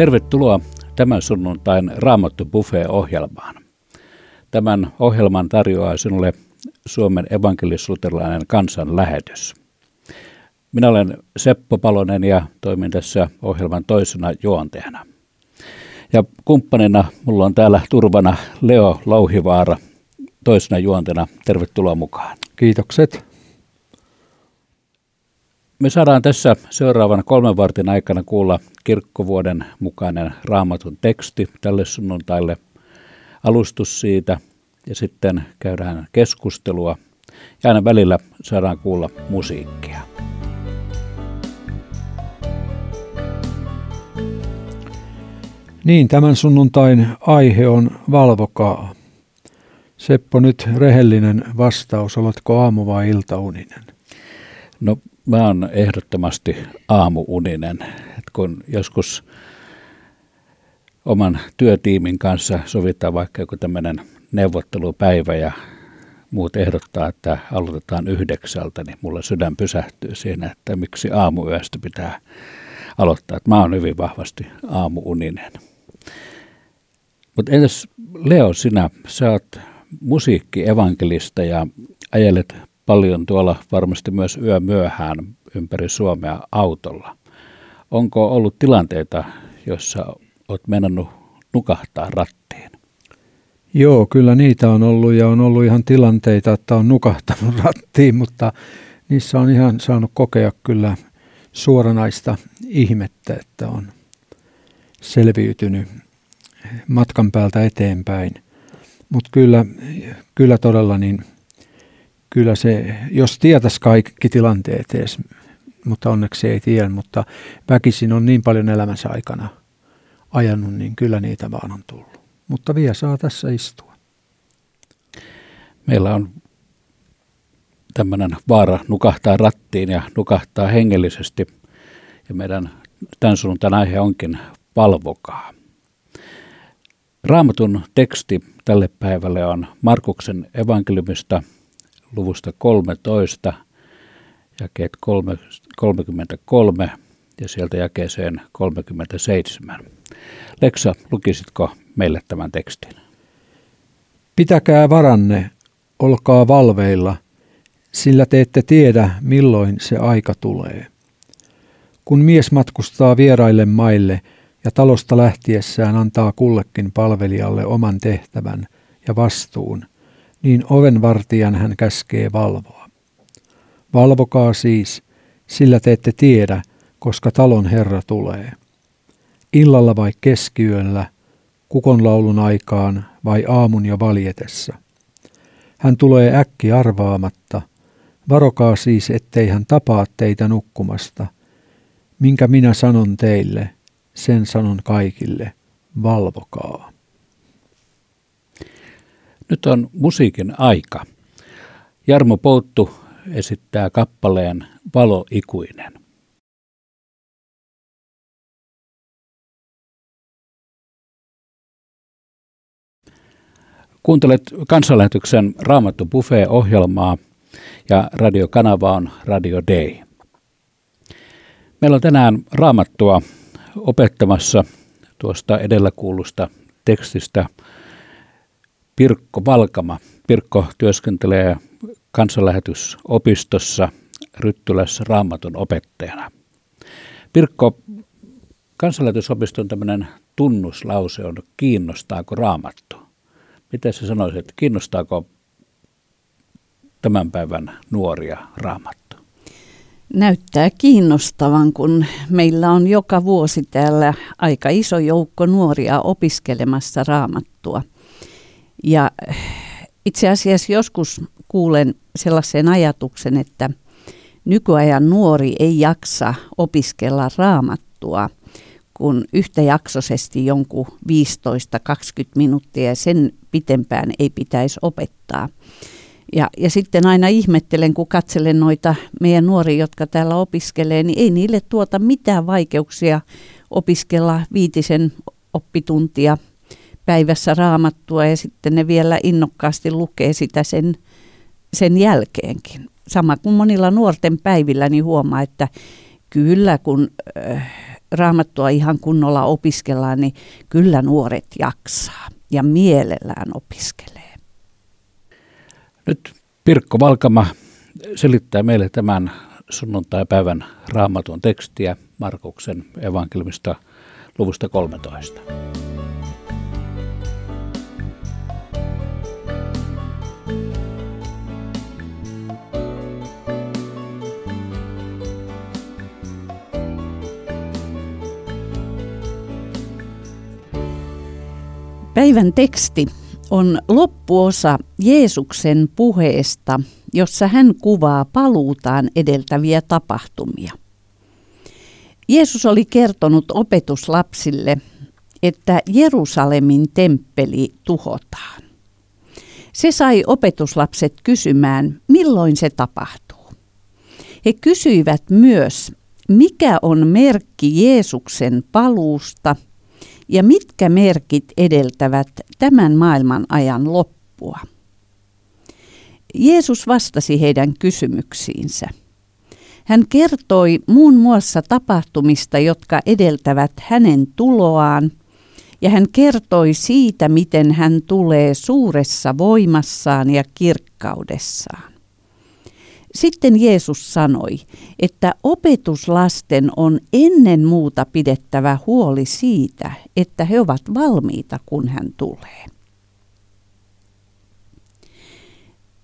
Tervetuloa tämän sunnuntain Raamattu Buffet-ohjelmaan. Tämän ohjelman tarjoaa sinulle Suomen evankelis-luterilainen kansanlähetys. Minä olen Seppo Palonen ja toimin tässä ohjelman toisena juontajana. Ja kumppanina mulla on täällä turvana Leo Louhivaara toisena juontena. Tervetuloa mukaan. Kiitokset. Me saadaan tässä seuraavan kolmen vartin aikana kuulla kirkkovuoden mukainen raamatun teksti tälle sunnuntaille, alustus siitä ja sitten käydään keskustelua ja aina välillä saadaan kuulla musiikkia. Niin, tämän sunnuntain aihe on valvokaa. Seppo, nyt rehellinen vastaus, oletko aamu- vai iltauninen? No mä oon ehdottomasti aamuuninen. Et kun joskus oman työtiimin kanssa sovitaan vaikka joku tämmöinen neuvottelupäivä ja muut ehdottaa, että aloitetaan yhdeksältä, niin mulla sydän pysähtyy siinä, että miksi aamuyöstä pitää aloittaa. Että mä oon hyvin vahvasti aamuuninen. Mutta entäs Leo, sinä, sä oot musiikkievankelista ja ajelet paljon tuolla varmasti myös yö myöhään ympäri Suomea autolla. Onko ollut tilanteita, joissa olet mennyt nukahtaa rattiin? Joo, kyllä niitä on ollut ja on ollut ihan tilanteita, että on nukahtanut rattiin, mutta niissä on ihan saanut kokea kyllä suoranaista ihmettä, että on selviytynyt matkan päältä eteenpäin. Mutta kyllä, kyllä todella niin kyllä se, jos tietäisi kaikki tilanteet edes, mutta onneksi ei tiedä, mutta väkisin on niin paljon elämänsä aikana ajanut, niin kyllä niitä vaan on tullut. Mutta vielä saa tässä istua. Meillä on tämmöinen vaara nukahtaa rattiin ja nukahtaa hengellisesti. Ja meidän tämän sunnuntain aihe onkin valvokaa. Raamatun teksti tälle päivälle on Markuksen evankeliumista luvusta 13, jakeet 33 ja sieltä jakeeseen 37. Leksa, lukisitko meille tämän tekstin? Pitäkää varanne, olkaa valveilla, sillä te ette tiedä, milloin se aika tulee. Kun mies matkustaa vieraille maille ja talosta lähtiessään antaa kullekin palvelijalle oman tehtävän ja vastuun, niin ovenvartijan hän käskee valvoa. Valvokaa siis, sillä te ette tiedä, koska talon herra tulee. Illalla vai keskiyöllä, kukonlaulun aikaan vai aamun jo valjetessa. Hän tulee äkki arvaamatta. Varokaa siis, ettei hän tapaa teitä nukkumasta. Minkä minä sanon teille, sen sanon kaikille, valvokaa. Nyt on musiikin aika. Jarmo Pouttu esittää kappaleen Valoikuinen. Kuuntelet kansanlähetyksen Raamattu Buffet-ohjelmaa ja radiokanava on Radio Day. Meillä on tänään Raamattua opettamassa tuosta edellä kuulusta tekstistä Pirkko Valkama. Pirkko työskentelee kansanlähetysopistossa Ryttylässä raamatun opettajana. Pirkko, kansanlähetysopiston tämmöinen tunnuslause on, kiinnostaako raamattu? Miten sä sanoisit, kiinnostaako tämän päivän nuoria raamattu? Näyttää kiinnostavan, kun meillä on joka vuosi täällä aika iso joukko nuoria opiskelemassa raamattua – ja itse asiassa joskus kuulen sellaisen ajatuksen, että nykyajan nuori ei jaksa opiskella raamattua kun yhtäjaksoisesti jonkun 15-20 minuuttia ja sen pitempään ei pitäisi opettaa. Ja, ja sitten aina ihmettelen, kun katselen noita meidän nuoria, jotka täällä opiskelee, niin ei niille tuota mitään vaikeuksia opiskella viitisen oppituntia päivässä raamattua ja sitten ne vielä innokkaasti lukee sitä sen, sen jälkeenkin. Sama kuin monilla nuorten päivillä, niin huomaa, että kyllä kun äh, raamattua ihan kunnolla opiskellaan, niin kyllä nuoret jaksaa ja mielellään opiskelee. Nyt Pirkko Valkama selittää meille tämän sunnuntai-päivän raamatun tekstiä Markuksen evankeliumista luvusta 13. Päivän teksti on loppuosa Jeesuksen puheesta, jossa hän kuvaa paluutaan edeltäviä tapahtumia. Jeesus oli kertonut opetuslapsille, että Jerusalemin temppeli tuhotaan. Se sai opetuslapset kysymään, milloin se tapahtuu. He kysyivät myös, mikä on merkki Jeesuksen paluusta – ja mitkä merkit edeltävät tämän maailman ajan loppua? Jeesus vastasi heidän kysymyksiinsä. Hän kertoi muun muassa tapahtumista, jotka edeltävät hänen tuloaan, ja hän kertoi siitä, miten hän tulee suuressa voimassaan ja kirkkaudessaan. Sitten Jeesus sanoi, että opetuslasten on ennen muuta pidettävä huoli siitä, että he ovat valmiita, kun hän tulee.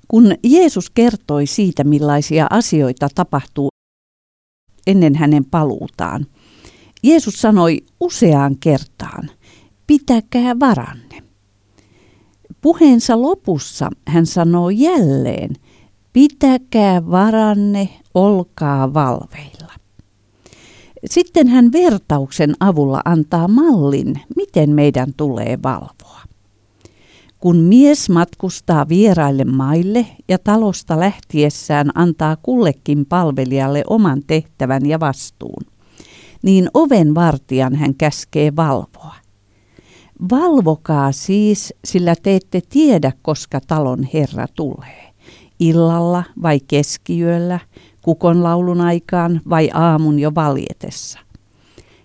Kun Jeesus kertoi siitä, millaisia asioita tapahtuu ennen hänen paluutaan, Jeesus sanoi useaan kertaan, pitäkää varanne. Puheensa lopussa hän sanoo jälleen, pitäkää varanne, olkaa valveilla. Sitten hän vertauksen avulla antaa mallin, miten meidän tulee valvoa. Kun mies matkustaa vieraille maille ja talosta lähtiessään antaa kullekin palvelijalle oman tehtävän ja vastuun, niin oven vartijan hän käskee valvoa. Valvokaa siis, sillä te ette tiedä, koska talon herra tulee illalla vai keskiyöllä, kukonlaulun aikaan vai aamun jo valjetessa.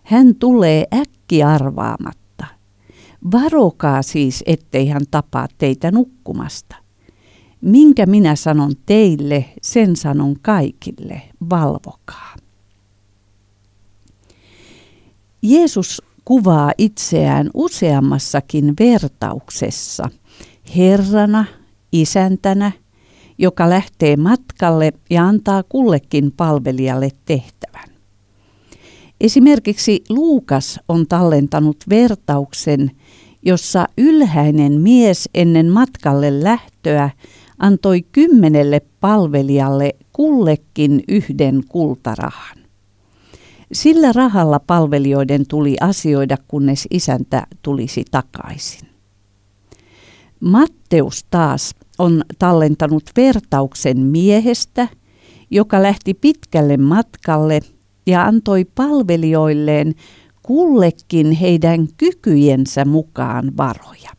Hän tulee äkki arvaamatta. Varokaa siis, ettei hän tapaa teitä nukkumasta. Minkä minä sanon teille, sen sanon kaikille, valvokaa. Jeesus kuvaa itseään useammassakin vertauksessa Herrana, isäntänä joka lähtee matkalle ja antaa kullekin palvelijalle tehtävän. Esimerkiksi Luukas on tallentanut vertauksen, jossa ylhäinen mies ennen matkalle lähtöä antoi kymmenelle palvelijalle kullekin yhden kultarahan. Sillä rahalla palvelijoiden tuli asioida, kunnes isäntä tulisi takaisin. Matteus taas on tallentanut vertauksen miehestä, joka lähti pitkälle matkalle ja antoi palvelijoilleen kullekin heidän kykyjensä mukaan varoja.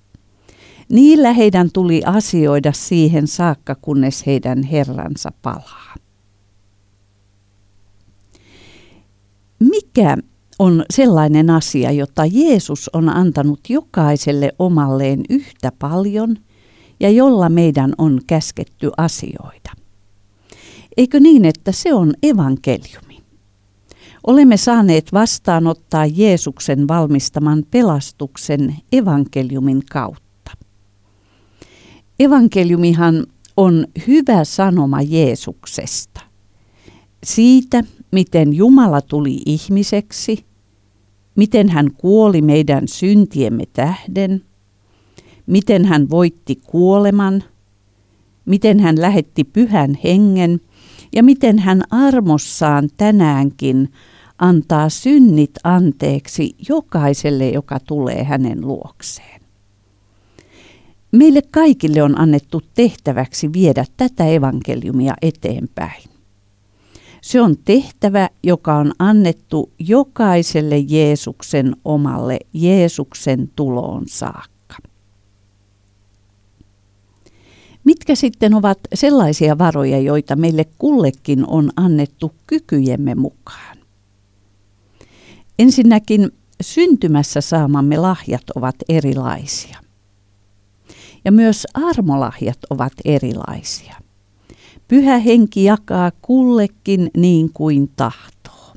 Niillä heidän tuli asioida siihen saakka, kunnes heidän herransa palaa. Mikä on sellainen asia, jota Jeesus on antanut jokaiselle omalleen yhtä paljon – ja jolla meidän on käsketty asioida. Eikö niin, että se on evankeliumi? Olemme saaneet vastaanottaa Jeesuksen valmistaman pelastuksen evankeliumin kautta. Evankeliumihan on hyvä sanoma Jeesuksesta. Siitä, miten Jumala tuli ihmiseksi, miten hän kuoli meidän syntiemme tähden – miten hän voitti kuoleman, miten hän lähetti pyhän hengen ja miten hän armossaan tänäänkin antaa synnit anteeksi jokaiselle, joka tulee hänen luokseen. Meille kaikille on annettu tehtäväksi viedä tätä evankeliumia eteenpäin. Se on tehtävä, joka on annettu jokaiselle Jeesuksen omalle Jeesuksen tuloon saakka. Mitkä sitten ovat sellaisia varoja, joita meille kullekin on annettu kykyjemme mukaan? Ensinnäkin syntymässä saamamme lahjat ovat erilaisia. Ja myös armolahjat ovat erilaisia. Pyhä henki jakaa kullekin niin kuin tahtoo.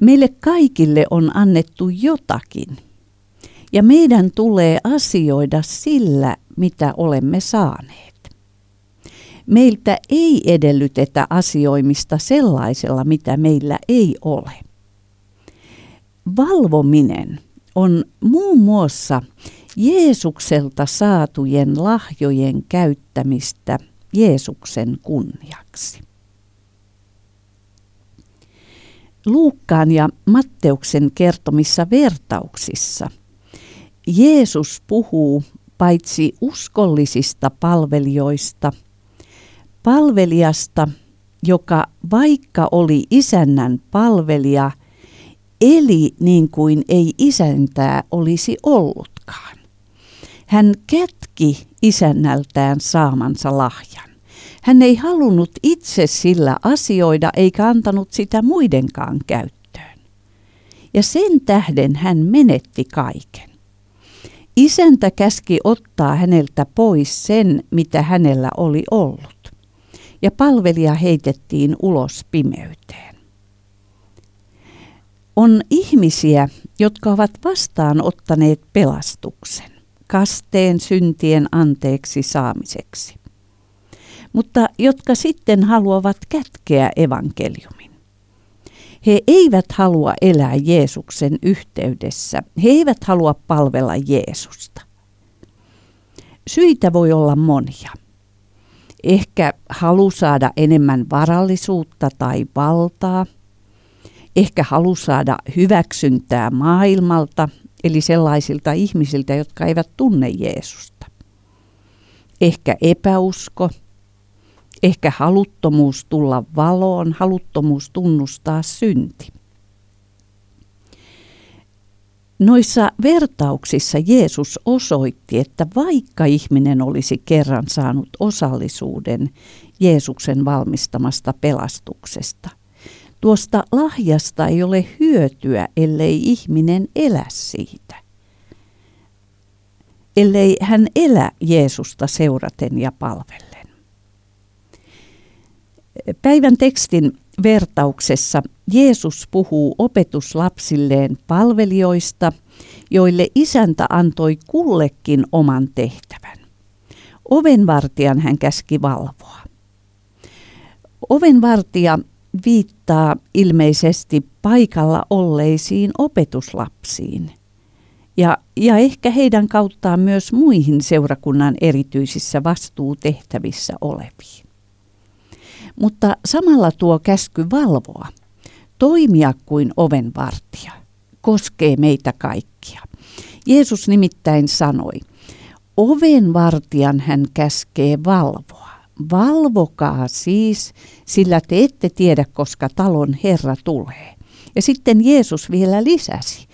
Meille kaikille on annettu jotakin, ja meidän tulee asioida sillä, mitä olemme saaneet. Meiltä ei edellytetä asioimista sellaisella, mitä meillä ei ole. Valvominen on muun muassa Jeesukselta saatujen lahjojen käyttämistä Jeesuksen kunniaksi. Luukkaan ja Matteuksen kertomissa vertauksissa Jeesus puhuu paitsi uskollisista palvelijoista, palvelijasta, joka vaikka oli isännän palvelija, eli niin kuin ei isäntää olisi ollutkaan. Hän kätki isännältään saamansa lahjan. Hän ei halunnut itse sillä asioida eikä antanut sitä muidenkaan käyttöön. Ja sen tähden hän menetti kaiken. Isäntä käski ottaa häneltä pois sen, mitä hänellä oli ollut, ja palvelija heitettiin ulos pimeyteen. On ihmisiä, jotka ovat vastaanottaneet pelastuksen, kasteen syntien anteeksi saamiseksi, mutta jotka sitten haluavat kätkeä evankeliumin. He eivät halua elää Jeesuksen yhteydessä. He eivät halua palvella Jeesusta. Syitä voi olla monia. Ehkä halu saada enemmän varallisuutta tai valtaa. Ehkä halu saada hyväksyntää maailmalta, eli sellaisilta ihmisiltä, jotka eivät tunne Jeesusta. Ehkä epäusko – Ehkä haluttomuus tulla valoon, haluttomuus tunnustaa synti. Noissa vertauksissa Jeesus osoitti, että vaikka ihminen olisi kerran saanut osallisuuden Jeesuksen valmistamasta pelastuksesta, tuosta lahjasta ei ole hyötyä, ellei ihminen elä siitä. Ellei hän elä Jeesusta seuraten ja palvellen. Päivän tekstin vertauksessa Jeesus puhuu opetuslapsilleen palvelijoista, joille isäntä antoi kullekin oman tehtävän. Ovenvartijan hän käski valvoa. Ovenvartija viittaa ilmeisesti paikalla olleisiin opetuslapsiin ja, ja ehkä heidän kauttaan myös muihin seurakunnan erityisissä vastuutehtävissä oleviin. Mutta samalla tuo käsky valvoa, toimia kuin ovenvartija, koskee meitä kaikkia. Jeesus nimittäin sanoi, ovenvartijan hän käskee valvoa. Valvokaa siis, sillä te ette tiedä, koska talon Herra tulee. Ja sitten Jeesus vielä lisäsi,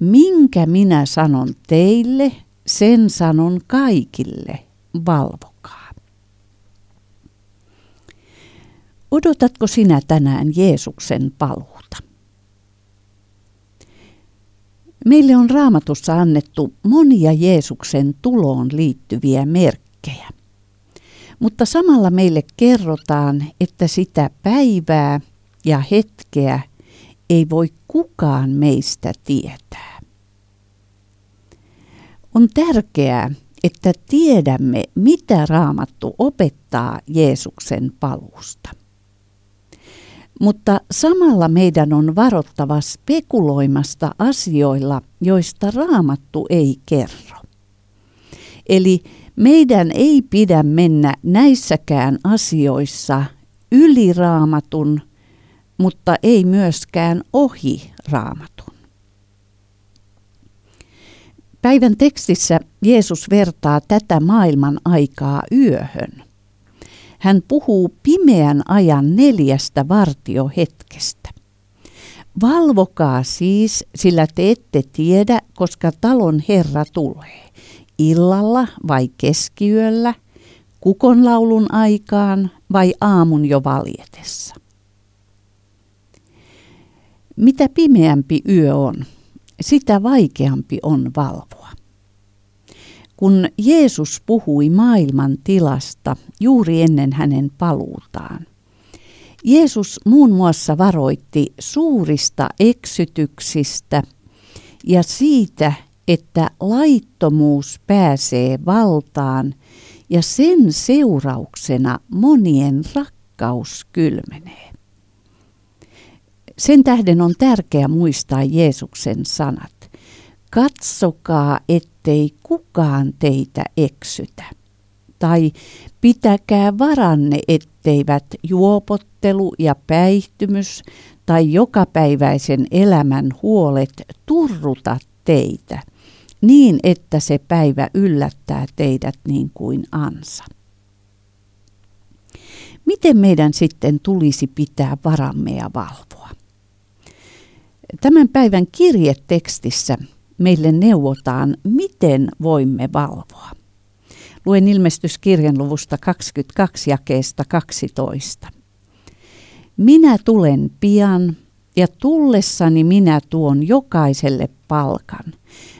minkä minä sanon teille, sen sanon kaikille, valvo. Odotatko sinä tänään Jeesuksen paluuta? Meille on raamatussa annettu monia Jeesuksen tuloon liittyviä merkkejä. Mutta samalla meille kerrotaan, että sitä päivää ja hetkeä ei voi kukaan meistä tietää. On tärkeää, että tiedämme, mitä raamattu opettaa Jeesuksen paluusta mutta samalla meidän on varottava spekuloimasta asioilla, joista raamattu ei kerro. Eli meidän ei pidä mennä näissäkään asioissa yli raamatun, mutta ei myöskään ohi raamatun. Päivän tekstissä Jeesus vertaa tätä maailman aikaa yöhön. Hän puhuu pimeän ajan neljästä vartiohetkestä. Valvokaa siis, sillä te ette tiedä, koska talon Herra tulee. Illalla vai keskiyöllä, kukonlaulun aikaan vai aamun jo valjetessa. Mitä pimeämpi yö on, sitä vaikeampi on valvoa. Kun Jeesus puhui maailman tilasta juuri ennen hänen paluutaan, Jeesus muun muassa varoitti suurista eksytyksistä ja siitä, että laittomuus pääsee valtaan ja sen seurauksena monien rakkaus kylmenee. Sen tähden on tärkeää muistaa Jeesuksen sanat. Katsokaa, ettei kukaan teitä eksytä. Tai pitäkää varanne, etteivät juopottelu ja päihtymys tai jokapäiväisen elämän huolet turruta teitä, niin että se päivä yllättää teidät niin kuin ansa. Miten meidän sitten tulisi pitää varamme ja valvoa? Tämän päivän kirjetekstissä meille neuvotaan, miten voimme valvoa. Luen ilmestyskirjan luvusta 22 jakeesta 12. Minä tulen pian ja tullessani minä tuon jokaiselle palkan.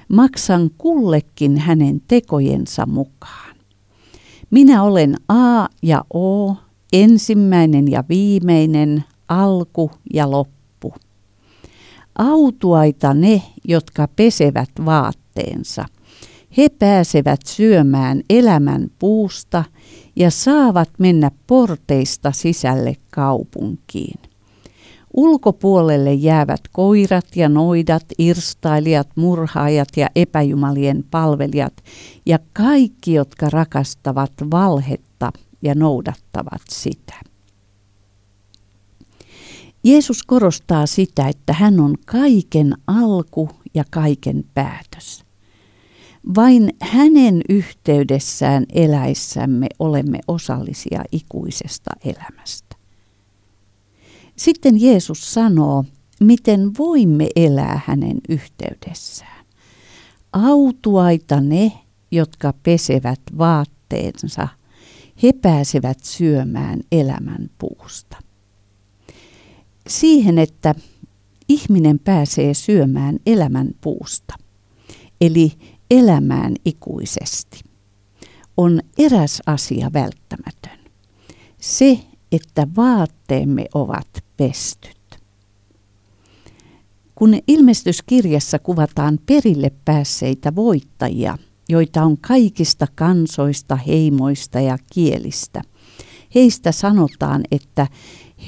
Maksan kullekin hänen tekojensa mukaan. Minä olen A ja O, ensimmäinen ja viimeinen, alku ja loppu. Autuaita ne, jotka pesevät vaatteensa. He pääsevät syömään elämän puusta ja saavat mennä porteista sisälle kaupunkiin. Ulkopuolelle jäävät koirat ja noidat, irstailijat, murhaajat ja epäjumalien palvelijat ja kaikki, jotka rakastavat valhetta ja noudattavat sitä. Jeesus korostaa sitä, että hän on kaiken alku ja kaiken päätös. Vain hänen yhteydessään eläissämme olemme osallisia ikuisesta elämästä. Sitten Jeesus sanoo, miten voimme elää hänen yhteydessään. Autuaita ne, jotka pesevät vaatteensa, he pääsevät syömään elämän puusta. Siihen, että ihminen pääsee syömään elämän puusta, eli elämään ikuisesti, on eräs asia välttämätön. Se, että vaatteemme ovat pestyt. Kun ilmestyskirjassa kuvataan perille päässeitä voittajia, joita on kaikista kansoista, heimoista ja kielistä, heistä sanotaan, että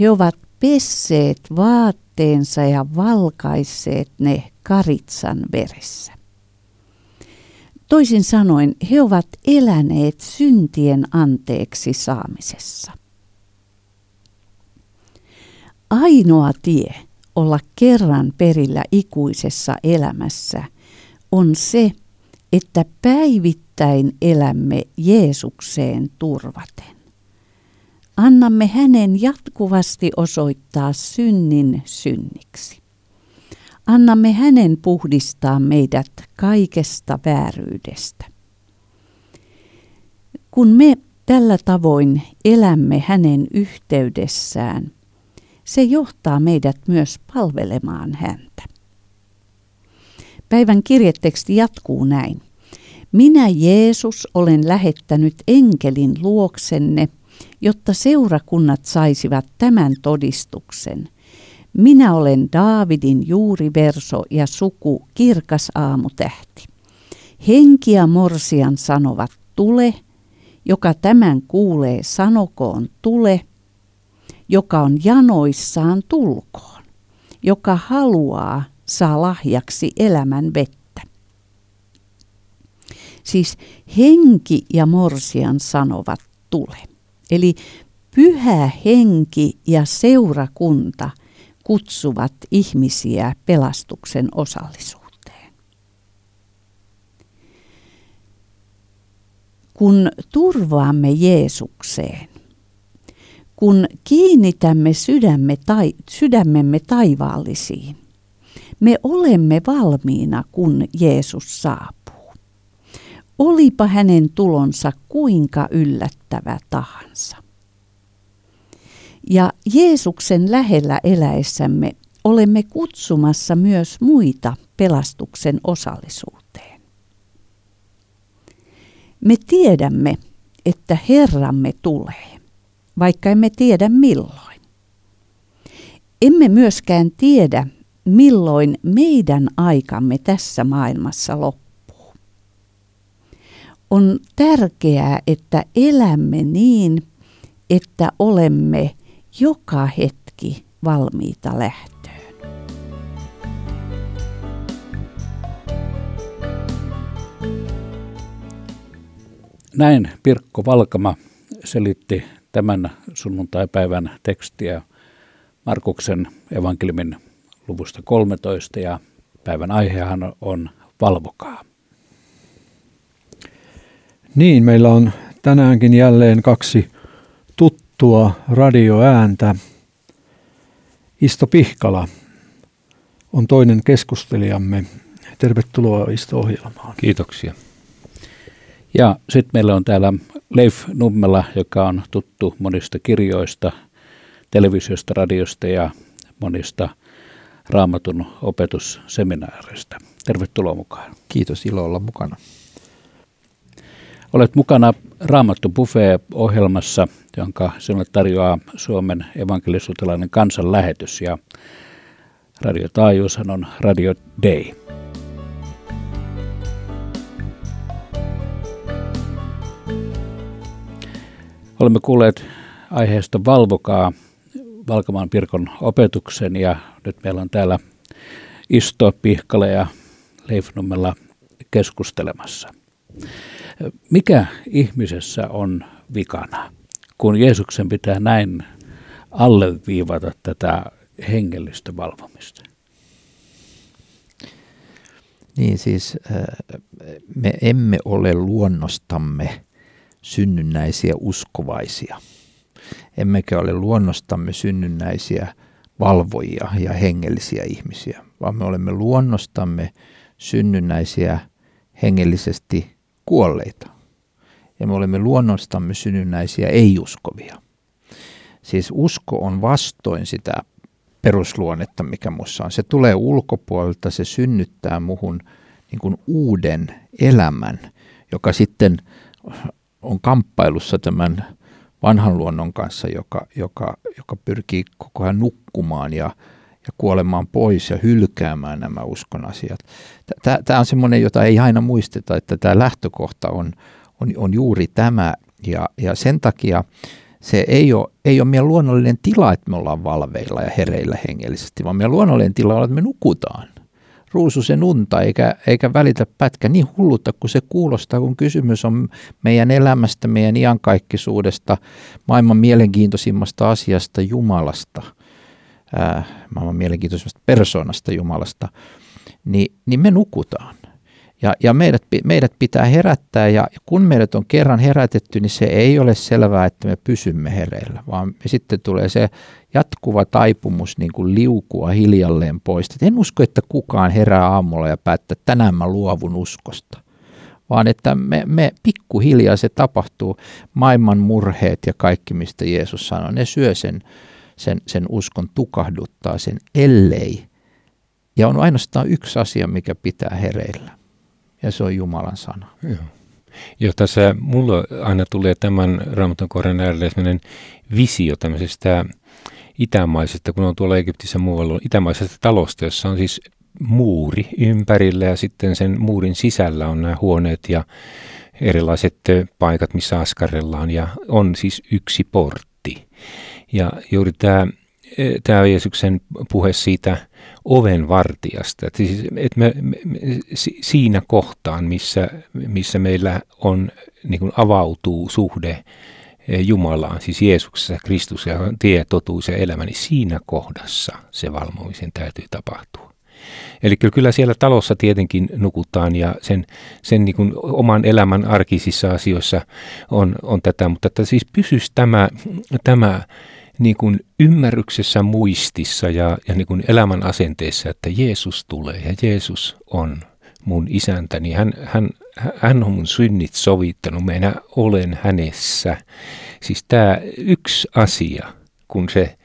he ovat pesseet vaatteensa ja valkaisseet ne karitsan veressä. Toisin sanoen, he ovat eläneet syntien anteeksi saamisessa. Ainoa tie olla kerran perillä ikuisessa elämässä on se, että päivittäin elämme Jeesukseen turvaten. Annamme hänen jatkuvasti osoittaa synnin synniksi. Annamme hänen puhdistaa meidät kaikesta vääryydestä. Kun me tällä tavoin elämme hänen yhteydessään, se johtaa meidät myös palvelemaan häntä. Päivän kirjeteksti jatkuu näin. Minä Jeesus olen lähettänyt enkelin luoksenne, jotta seurakunnat saisivat tämän todistuksen. Minä olen Daavidin juuriverso ja suku kirkas aamutähti. Henki ja morsian sanovat tule, joka tämän kuulee sanokoon tule, joka on janoissaan tulkoon, joka haluaa saa lahjaksi elämän vettä. Siis henki ja morsian sanovat tule. Eli pyhä henki ja seurakunta kutsuvat ihmisiä pelastuksen osallisuuteen. Kun turvaamme Jeesukseen, kun kiinnitämme sydämme tai, sydämemme taivaallisiin, me olemme valmiina, kun Jeesus saapuu. Olipa hänen tulonsa kuinka yllättävä tahansa. Ja Jeesuksen lähellä eläessämme olemme kutsumassa myös muita pelastuksen osallisuuteen. Me tiedämme, että Herramme tulee, vaikka emme tiedä milloin. Emme myöskään tiedä, milloin meidän aikamme tässä maailmassa loppuu. On tärkeää, että elämme niin, että olemme joka hetki valmiita lähtöön. Näin Pirkko Valkama selitti tämän sunnuntaipäivän tekstiä Markuksen evankeliumin luvusta 13 ja päivän aihehan on valvokaa. Niin, meillä on tänäänkin jälleen kaksi tuttua radioääntä. Isto Pihkala on toinen keskustelijamme. Tervetuloa Isto-ohjelmaan. Kiitoksia. Ja sitten meillä on täällä Leif Nummela, joka on tuttu monista kirjoista, televisiosta, radiosta ja monista raamatun opetusseminaareista. Tervetuloa mukaan. Kiitos, ilo olla mukana. Olet mukana Raamattu Buffet-ohjelmassa, jonka sinulle tarjoaa Suomen evankelisuutelainen kansanlähetys ja radiotaajuushan on Radio Day. Olemme kuulleet aiheesta Valvokaa Valkamaan Pirkon opetuksen ja nyt meillä on täällä Isto Pihkale ja Leif Nummela keskustelemassa. Mikä ihmisessä on vikana, kun Jeesuksen pitää näin alleviivata tätä hengellistä valvomista? Niin siis me emme ole luonnostamme synnynnäisiä uskovaisia. Emmekä ole luonnostamme synnynnäisiä valvojia ja hengellisiä ihmisiä, vaan me olemme luonnostamme synnynnäisiä hengellisesti kuolleita. Ja me olemme luonnostamme synnynnäisiä ei-uskovia. Siis usko on vastoin sitä perusluonnetta, mikä minussa on. Se tulee ulkopuolelta, se synnyttää muhun niin kuin uuden elämän, joka sitten on kamppailussa tämän vanhan luonnon kanssa, joka, joka, joka pyrkii koko ajan nukkumaan ja, ja kuolemaan pois ja hylkäämään nämä uskon asiat. Tämä on semmoinen, jota ei aina muisteta, että tämä lähtökohta on, on, on juuri tämä. Ja, ja sen takia se ei ole, ei ole meidän luonnollinen tila, että me ollaan valveilla ja hereillä hengellisesti, vaan meidän luonnollinen tila on, että me nukutaan. Ruususen unta eikä, eikä välitä pätkä niin hullutta kuin se kuulostaa, kun kysymys on meidän elämästä, meidän iankaikkisuudesta, maailman mielenkiintoisimmasta asiasta Jumalasta, maailman mielenkiintoisimmasta persoonasta Jumalasta, niin, niin me nukutaan. Ja, ja meidät, meidät pitää herättää ja kun meidät on kerran herätetty, niin se ei ole selvää, että me pysymme hereillä, vaan sitten tulee se jatkuva taipumus niin kuin liukua hiljalleen pois. Et en usko, että kukaan herää aamulla ja päättää, että tänään mä luovun uskosta, vaan että me, me pikkuhiljaa se tapahtuu. Maailman murheet ja kaikki, mistä Jeesus sanoi, ne syö sen, sen, sen uskon, tukahduttaa sen, ellei. Ja on ainoastaan yksi asia, mikä pitää hereillä ja se on Jumalan sana. Joo. Ja tässä mulla aina tulee tämän Raamatun kohdan äärelle visio tämmöisestä itämaisesta, kun on tuolla Egyptissä muualla, itämaisesta talosta, jossa on siis muuri ympärillä ja sitten sen muurin sisällä on nämä huoneet ja erilaiset paikat, missä askarellaan ja on siis yksi portti. Ja juuri tämä, tämä Jeesuksen puhe siitä oven vartijasta. Että siis, että me, me, siinä kohtaan, missä, missä meillä on, niin kuin avautuu suhde eh, Jumalaan, siis Jeesuksessa, Kristus ja tie, totuus ja elämä, niin siinä kohdassa se valvomisen täytyy tapahtua. Eli kyllä siellä talossa tietenkin nukutaan ja sen, sen niin kuin oman elämän arkisissa asioissa on, on tätä, mutta että siis pysyisi tämä, tämä niin kuin ymmärryksessä, muistissa ja, ja niin kuin elämän asenteessa, että Jeesus tulee ja Jeesus on mun isäntäni. Hän, hän, hän on mun synnit sovittanut, minä olen hänessä. Siis tämä yksi asia, kun se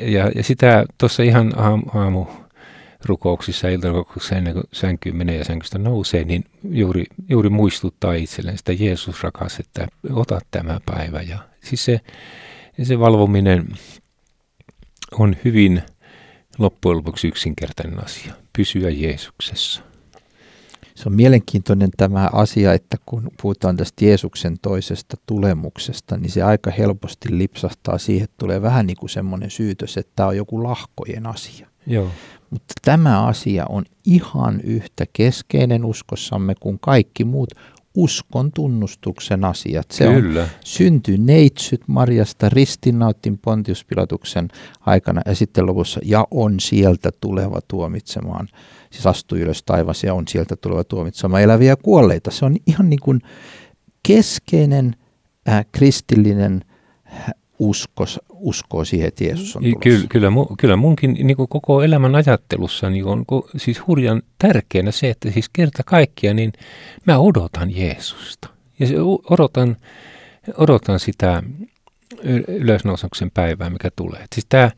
Ja, ja sitä tuossa ihan aamu rukouksissa, iltarukouksissa ennen kuin sänkyyn menee ja sänkystä nousee, niin juuri, juuri muistuttaa itselleen sitä Jeesus rakas, että ota tämä päivä. Ja siis se, se valvominen on hyvin loppujen lopuksi yksinkertainen asia. Pysyä Jeesuksessa. Se on mielenkiintoinen tämä asia, että kun puhutaan tästä Jeesuksen toisesta tulemuksesta, niin se aika helposti lipsahtaa siihen, että tulee vähän niin kuin semmoinen syytös, että tämä on joku lahkojen asia. Joo. Mutta tämä asia on ihan yhtä keskeinen uskossamme kuin kaikki muut uskon tunnustuksen asiat. Se Kyllä. on synty neitsyt Marjasta ristinnauttin Pontiuspilatuksen aikana ja sitten lopussa ja on sieltä tuleva tuomitsemaan. Siis astui ylös taivas ja on sieltä tuleva tuomitsemaan eläviä kuolleita. Se on ihan niin kuin keskeinen äh, kristillinen uskos, uskoo siihen, että Jeesus on tulossa. Kyllä, kyllä, kyllä munkin niin kuin koko elämän ajattelussa niin on siis hurjan tärkeänä se, että siis kerta kaikkia niin mä odotan Jeesusta. Ja se, odotan, odotan sitä ylösnousemuksen päivää, mikä tulee. Siis tämä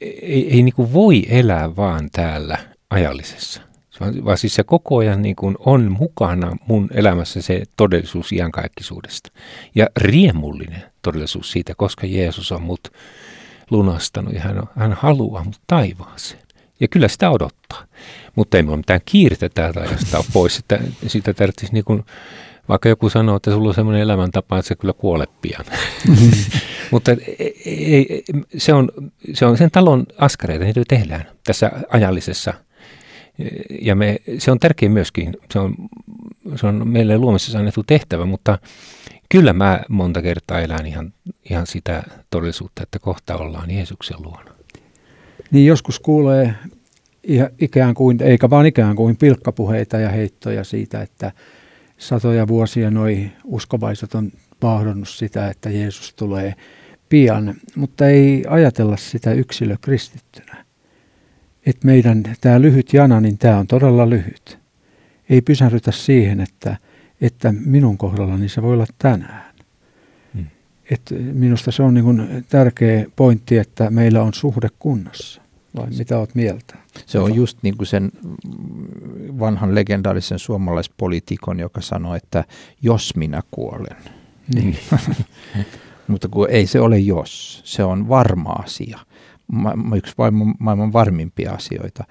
ei, ei niin kuin voi elää vaan täällä ajallisessa vaan, vaan siis se koko ajan niin kuin on mukana mun elämässä se todellisuus iankaikkisuudesta. Ja riemullinen todellisuus siitä, koska Jeesus on mut lunastanut ja hän, on, hän haluaa mut taivaaseen. Ja kyllä sitä odottaa. Mutta ei mulla mitään kiirettä täältä ajasta ole pois. Että sitä tarvitsisi niin kuin, vaikka joku sanoo, että sulla on sellainen elämäntapa, että sä kyllä kuolet pian. Mutta ei, ei, se, on, se on sen talon askareita, niitä tehdään tässä ajallisessa – ja me, se on tärkeä myöskin, se on, se on meille luomisessa annettu tehtävä, mutta kyllä mä monta kertaa elän ihan, ihan sitä todellisuutta, että kohta ollaan Jeesuksen luona. Niin joskus kuulee ikään kuin, eikä vaan ikään kuin pilkkapuheita ja heittoja siitä, että satoja vuosia noi uskovaiset on vahdonnut sitä, että Jeesus tulee pian, mutta ei ajatella sitä yksilö kristittynä että meidän tämä lyhyt jana, niin tämä on todella lyhyt. Ei pysähdytä siihen, että, että minun kohdallani se voi olla tänään. Hmm. Et minusta se on niin tärkeä pointti, että meillä on suhde kunnossa. Vai mitä olet mieltä? Se on just niin kuin sen vanhan legendaarisen suomalaispoliitikon, joka sanoi, että jos minä kuolen. Niin. Mutta kun ei se ole jos, se on varma asia ma- yksi maailman, maailman varmimpia asioita.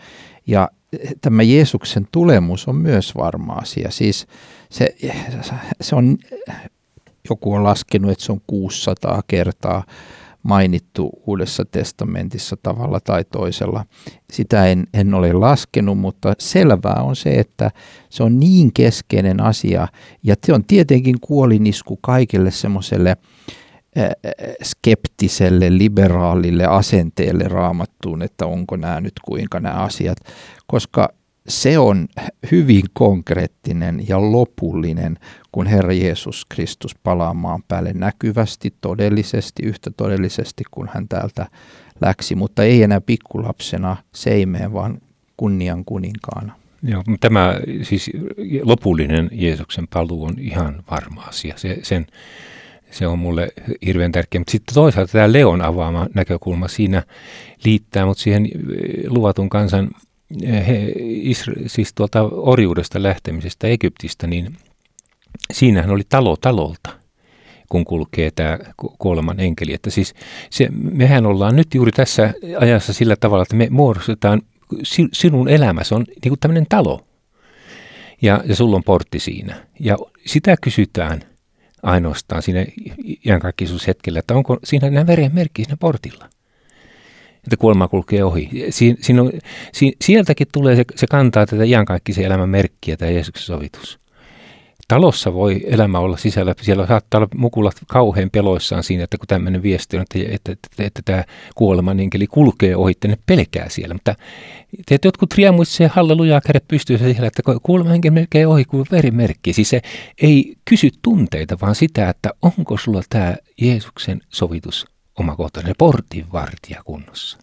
Ja tämä Jeesuksen tulemus on myös varma asia. Siis se, se on, joku on laskenut, että se on 600 kertaa mainittu Uudessa testamentissa tavalla tai toisella. Sitä en, en ole laskenut, mutta selvää on se, että se on niin keskeinen asia ja se on tietenkin kuolinisku kaikille semmoiselle – skeptiselle, liberaalille asenteelle raamattuun, että onko nämä nyt kuinka nämä asiat, koska se on hyvin konkreettinen ja lopullinen, kun Herra Jeesus Kristus palaa maan päälle näkyvästi, todellisesti, yhtä todellisesti kuin hän täältä läksi, mutta ei enää pikkulapsena seimeen, vaan kunnian kuninkaana. Joo, tämä siis lopullinen Jeesuksen paluu on ihan varma asia. Se, sen se on mulle hirveän tärkeä. Mutta sitten toisaalta tämä Leon avaama näkökulma siinä liittää mut siihen luvatun kansan he, isra, siis tuolta orjuudesta lähtemisestä Egyptistä, niin siinähän oli talo talolta kun kulkee tämä kuoleman enkeli. Että siis se, mehän ollaan nyt juuri tässä ajassa sillä tavalla, että me muodostetaan, sinun elämäsi on niin kuin tämmöinen talo. Ja, ja sulla on portti siinä. Ja sitä kysytään ainoastaan siinä iankaikkisuushetkellä, että onko siinä nämä veren merkki siinä portilla. Että kuolema kulkee ohi. Si, siinä on, si, sieltäkin tulee se, se kantaa tätä iankaikkisen elämän merkkiä, tämä Jeesuksen sovitus talossa voi elämä olla sisällä, siellä saattaa olla mukulat kauhean peloissaan siinä, että kun tämmöinen viesti on, että, että, että, että tämä kuoleman enkeli kulkee ohi, ne pelkää siellä. Mutta te jotkut riemuitsee hallelujaa kädet pystyy siellä, että kuoleman enkeli melkein ohi kuin verimerkki. Siis se ei kysy tunteita, vaan sitä, että onko sulla tämä Jeesuksen sovitus omakohtainen portinvartija kunnossa.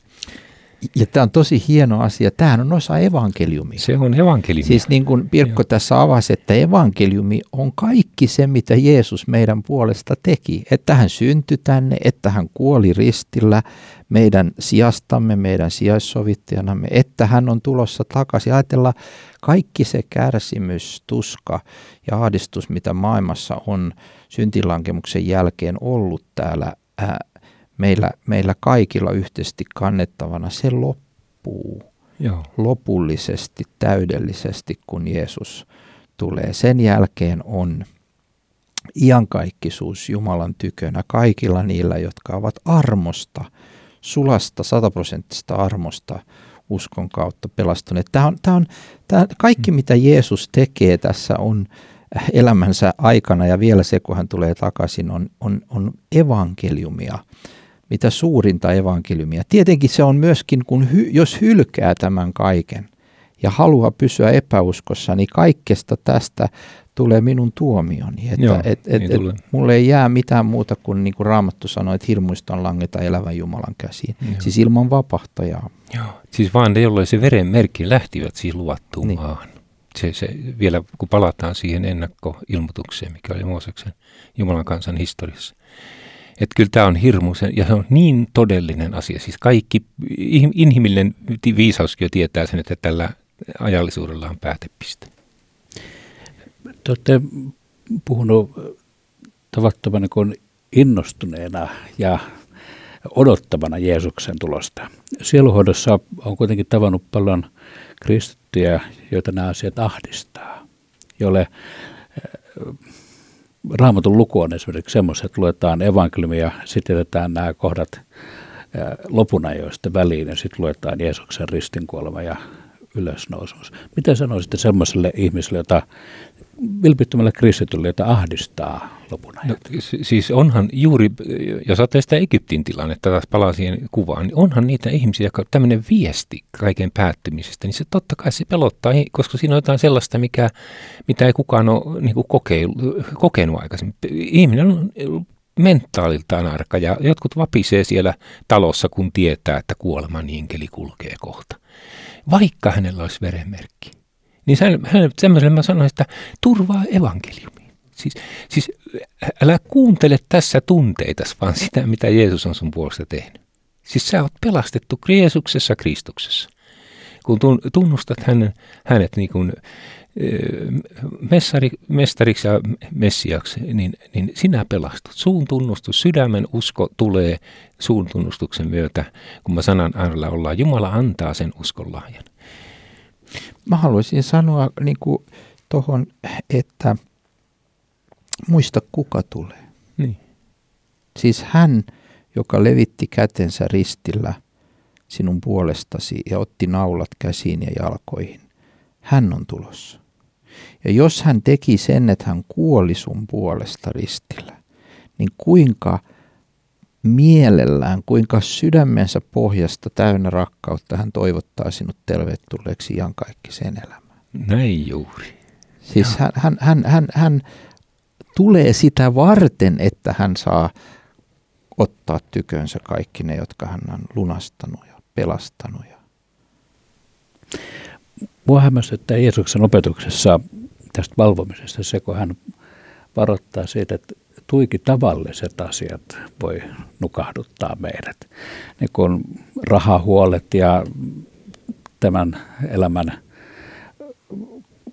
Ja tämä on tosi hieno asia. Tämähän on osa evankeliumia. Se on evankeliumia. Siis niin kuin Pirkko Joo. tässä avasi, että evankeliumi on kaikki se, mitä Jeesus meidän puolesta teki. Että hän syntyi tänne, että hän kuoli ristillä meidän sijastamme, meidän sijaissovittajanamme, että hän on tulossa takaisin. Ajatella kaikki se kärsimys, tuska ja ahdistus, mitä maailmassa on syntilankemuksen jälkeen ollut täällä ää, meillä, meillä kaikilla yhteisesti kannettavana, se loppuu Joo. lopullisesti, täydellisesti, kun Jeesus tulee. Sen jälkeen on iankaikkisuus Jumalan tykönä kaikilla niillä, jotka ovat armosta, sulasta, sataprosenttista armosta uskon kautta pelastuneet. Tämä on, tämä on, tämä, kaikki, mitä Jeesus tekee tässä on elämänsä aikana ja vielä se, kun hän tulee takaisin, on, on, on evankeliumia mitä suurinta evankeliumia. Tietenkin se on myöskin, kun hy, jos hylkää tämän kaiken ja haluaa pysyä epäuskossa, niin kaikesta tästä tulee minun tuomioni. Että Joo, et, et, niin et, mulle ei jää mitään muuta kuin, niin kuin Raamattu sanoi, että hirmuista on langeta elävän Jumalan käsiin. Joo. Siis ilman vapahtajaa. Joo, siis vaan ne, jolloin se veren merkki lähtivät siis luvattuun niin. maahan. Se, se, vielä kun palataan siihen ennakkoilmoitukseen, mikä oli Mooseksen Jumalan kansan historiassa, että kyllä tämä on hirmuisen, ja se on niin todellinen asia. Siis kaikki, inhimillinen viisauskin jo tietää sen, että tällä ajallisuudella on päätepiste. Te olette puhunut tavattoman niin innostuneena ja odottavana Jeesuksen tulosta. Sieluhoidossa on kuitenkin tavannut paljon kristittyjä, joita nämä asiat ahdistaa, jolle raamatun luku on esimerkiksi semmoista, että luetaan evankeliumia sitten jätetään nämä kohdat lopun ajoista väliin ja sitten luetaan Jeesuksen ristinkuolema ja ylösnousumus. Mitä sanoisitte semmoiselle ihmiselle, jota vilpittömällä kristitylle, jota ahdistaa lopun? No, siis onhan juuri, jos ajattelee sitä Egyptin tilannetta, taas palaa siihen kuvaan, niin onhan niitä ihmisiä, jotka tämmöinen viesti kaiken päättymisestä, niin se totta kai se pelottaa, koska siinä on jotain sellaista, mikä, mitä ei kukaan ole niin kuin kokeilu, kokenut aikaisemmin. Ihminen on mentaaliltaan arka ja jotkut vapisee siellä talossa, kun tietää, että kuoleman inkeli kulkee kohta. Vaikka hänellä olisi verenmerkki niin semmoiselle mä sanoin, että turvaa evankeliumiin. Siis, siis älä kuuntele tässä tunteita, vaan sitä, mitä Jeesus on sun puolesta tehnyt. Siis sä oot pelastettu Jeesuksessa Kristuksessa. Kun tunnustat hänen, hänet niin kuin, messari, mestariksi ja messiaksi, niin, niin sinä pelastut. Suun tunnustus, sydämen usko tulee suun tunnustuksen myötä, kun mä sanan äärellä ollaan. Jumala antaa sen uskon lahjan. Mä haluaisin sanoa niin tuohon, että muista kuka tulee. Niin. Siis hän, joka levitti kätensä ristillä sinun puolestasi ja otti naulat käsiin ja jalkoihin, hän on tulossa. Ja jos hän teki sen, että hän kuoli sun puolesta ristillä, niin kuinka – mielellään, kuinka sydämensä pohjasta täynnä rakkautta hän toivottaa sinut tervetulleeksi sen elämään. Näin juuri. Siis hän, hän, hän, hän, hän tulee sitä varten, että hän saa ottaa tykönsä kaikki ne, jotka hän on lunastanut ja pelastanut. Ja... Mua hämmästyttää Jeesuksen opetuksessa tästä valvomisesta se, kun hän varoittaa siitä, että tuiki tavalliset asiat voi nukahduttaa meidät. Niin kuin rahahuolet ja tämän elämän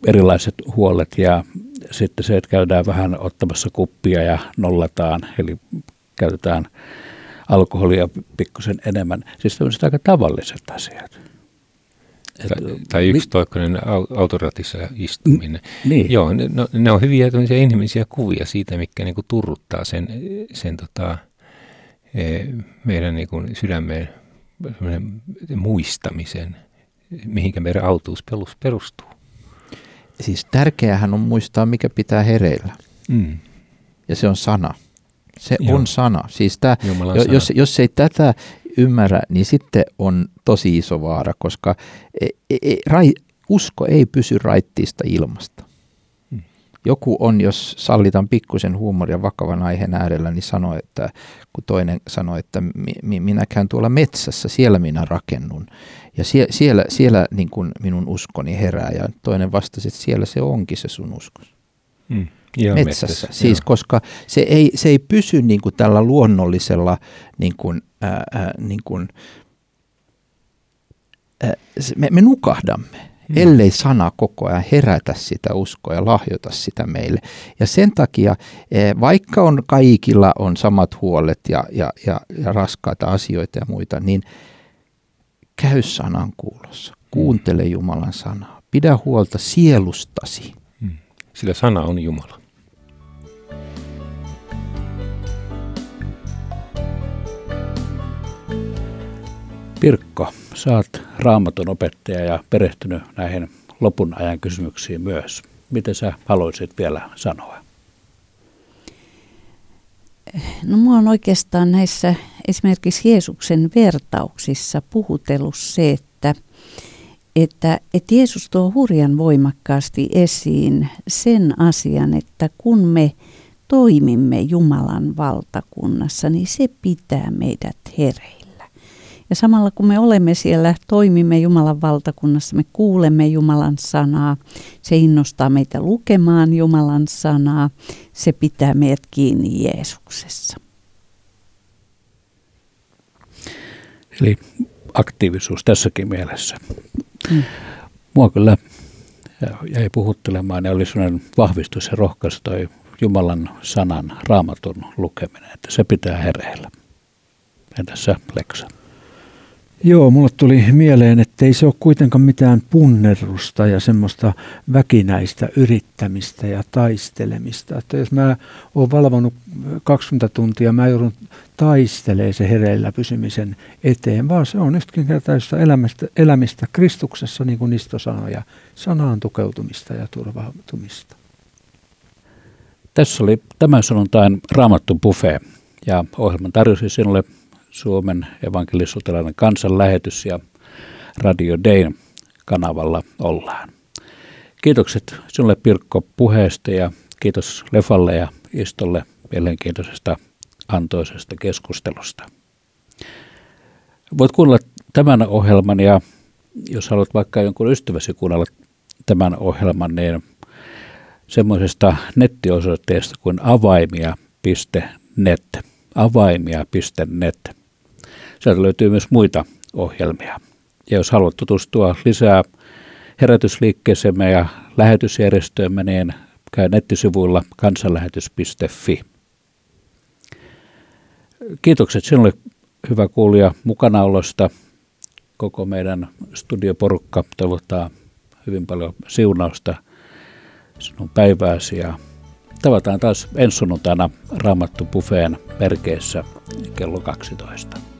erilaiset huolet ja sitten se, että käydään vähän ottamassa kuppia ja nollataan, eli käytetään alkoholia pikkusen enemmän. Siis tämmöiset aika tavalliset asiat. Tai, tai yksitoikkoinen autoratissa istuminen. Niin. Joo, ne, no, ne on hyviä inhimillisiä kuvia siitä, mikä niin kuin turruttaa sen, sen tota, e, meidän niin kuin sydämeen muistamisen, mihinkä meidän autuus perustuu. Siis tärkeähän on muistaa, mikä pitää hereillä. Mm. Ja se on sana. Se Joo. on sana. Siis tää, jos, sana. jos ei tätä ymmärrä, niin sitten on tosi iso vaara, koska e, e, e, rai, usko ei pysy raittiista ilmasta. Hmm. joku on, jos sallitaan pikkusen huumoria vakavan aiheen äärellä, niin sanoi, että kun toinen sanoi, että mi, minä käyn tuolla metsässä, siellä minä rakennun. Ja sie, siellä, siellä niin kuin minun uskoni herää. Ja toinen vastasi, että siellä se onkin se sun uskos. Mm. Joo, metsässä. metsässä. Siis joo. koska se ei, se ei pysy niin kuin tällä luonnollisella niin kuin, ää, ää, niin kuin, ää, me, me nukahdamme mm. ellei sana koko ajan herätä sitä uskoa ja lahjota sitä meille. Ja sen takia, vaikka on kaikilla on samat huolet ja, ja, ja, ja raskaita asioita ja muita, niin käy sanan kuulossa. Kuuntele Jumalan sanaa. Pidä huolta sielustasi. Mm. Sillä sana on Jumala. Pirkko, sä oot raamatun opettaja ja perehtynyt näihin lopun ajan kysymyksiin myös. Miten sä haluaisit vielä sanoa? No mua on oikeastaan näissä esimerkiksi Jeesuksen vertauksissa puhutellut se, että, että, että Jeesus tuo hurjan voimakkaasti esiin sen asian, että kun me toimimme Jumalan valtakunnassa, niin se pitää meidät hereillä. Ja samalla kun me olemme siellä, toimimme Jumalan valtakunnassa, me kuulemme Jumalan sanaa, se innostaa meitä lukemaan Jumalan sanaa, se pitää meidät kiinni Jeesuksessa. Eli aktiivisuus tässäkin mielessä. Mm. Mua kyllä jäi puhuttelemaan ja oli sellainen vahvistus ja rohkaisu toi Jumalan sanan raamatun lukeminen, että se pitää hereillä. Entäs sä, Leksa? Joo, mulle tuli mieleen, että ei se ole kuitenkaan mitään punnerusta ja semmoista väkinäistä yrittämistä ja taistelemista. Että jos mä oon valvonut 20 tuntia, mä joudun taistelee se hereillä pysymisen eteen, vaan se on yksinkertaista elämistä, elämistä Kristuksessa, niin kuin Nisto sanoi, ja sanaan tukeutumista ja turvautumista. Tässä oli tämän sunnuntain Raamattu Buffet, ja ohjelman tarjosi sinulle Suomen evankelisuutelainen kansanlähetys ja Radio Dayn kanavalla ollaan. Kiitokset sinulle Pirkko puheesta ja kiitos Lefalle ja Istolle mielenkiintoisesta antoisesta keskustelusta. Voit kuunnella tämän ohjelman ja jos haluat vaikka jonkun ystäväsi kuunnella tämän ohjelman, niin semmoisesta nettiosoitteesta kuin avaimia.net. Avaimia.net. Sieltä löytyy myös muita ohjelmia. Ja jos haluat tutustua lisää herätysliikkeeseemme ja lähetysjärjestöömme, niin käy nettisivuilla kansanlähetys.fi. Kiitokset sinulle, hyvä kuulija, mukanaolosta. Koko meidän studioporukka toivottaa hyvin paljon siunausta sinun päivääsi ja tavataan taas ensi sunnuntaina Raamattu Buffeen merkeissä kello 12.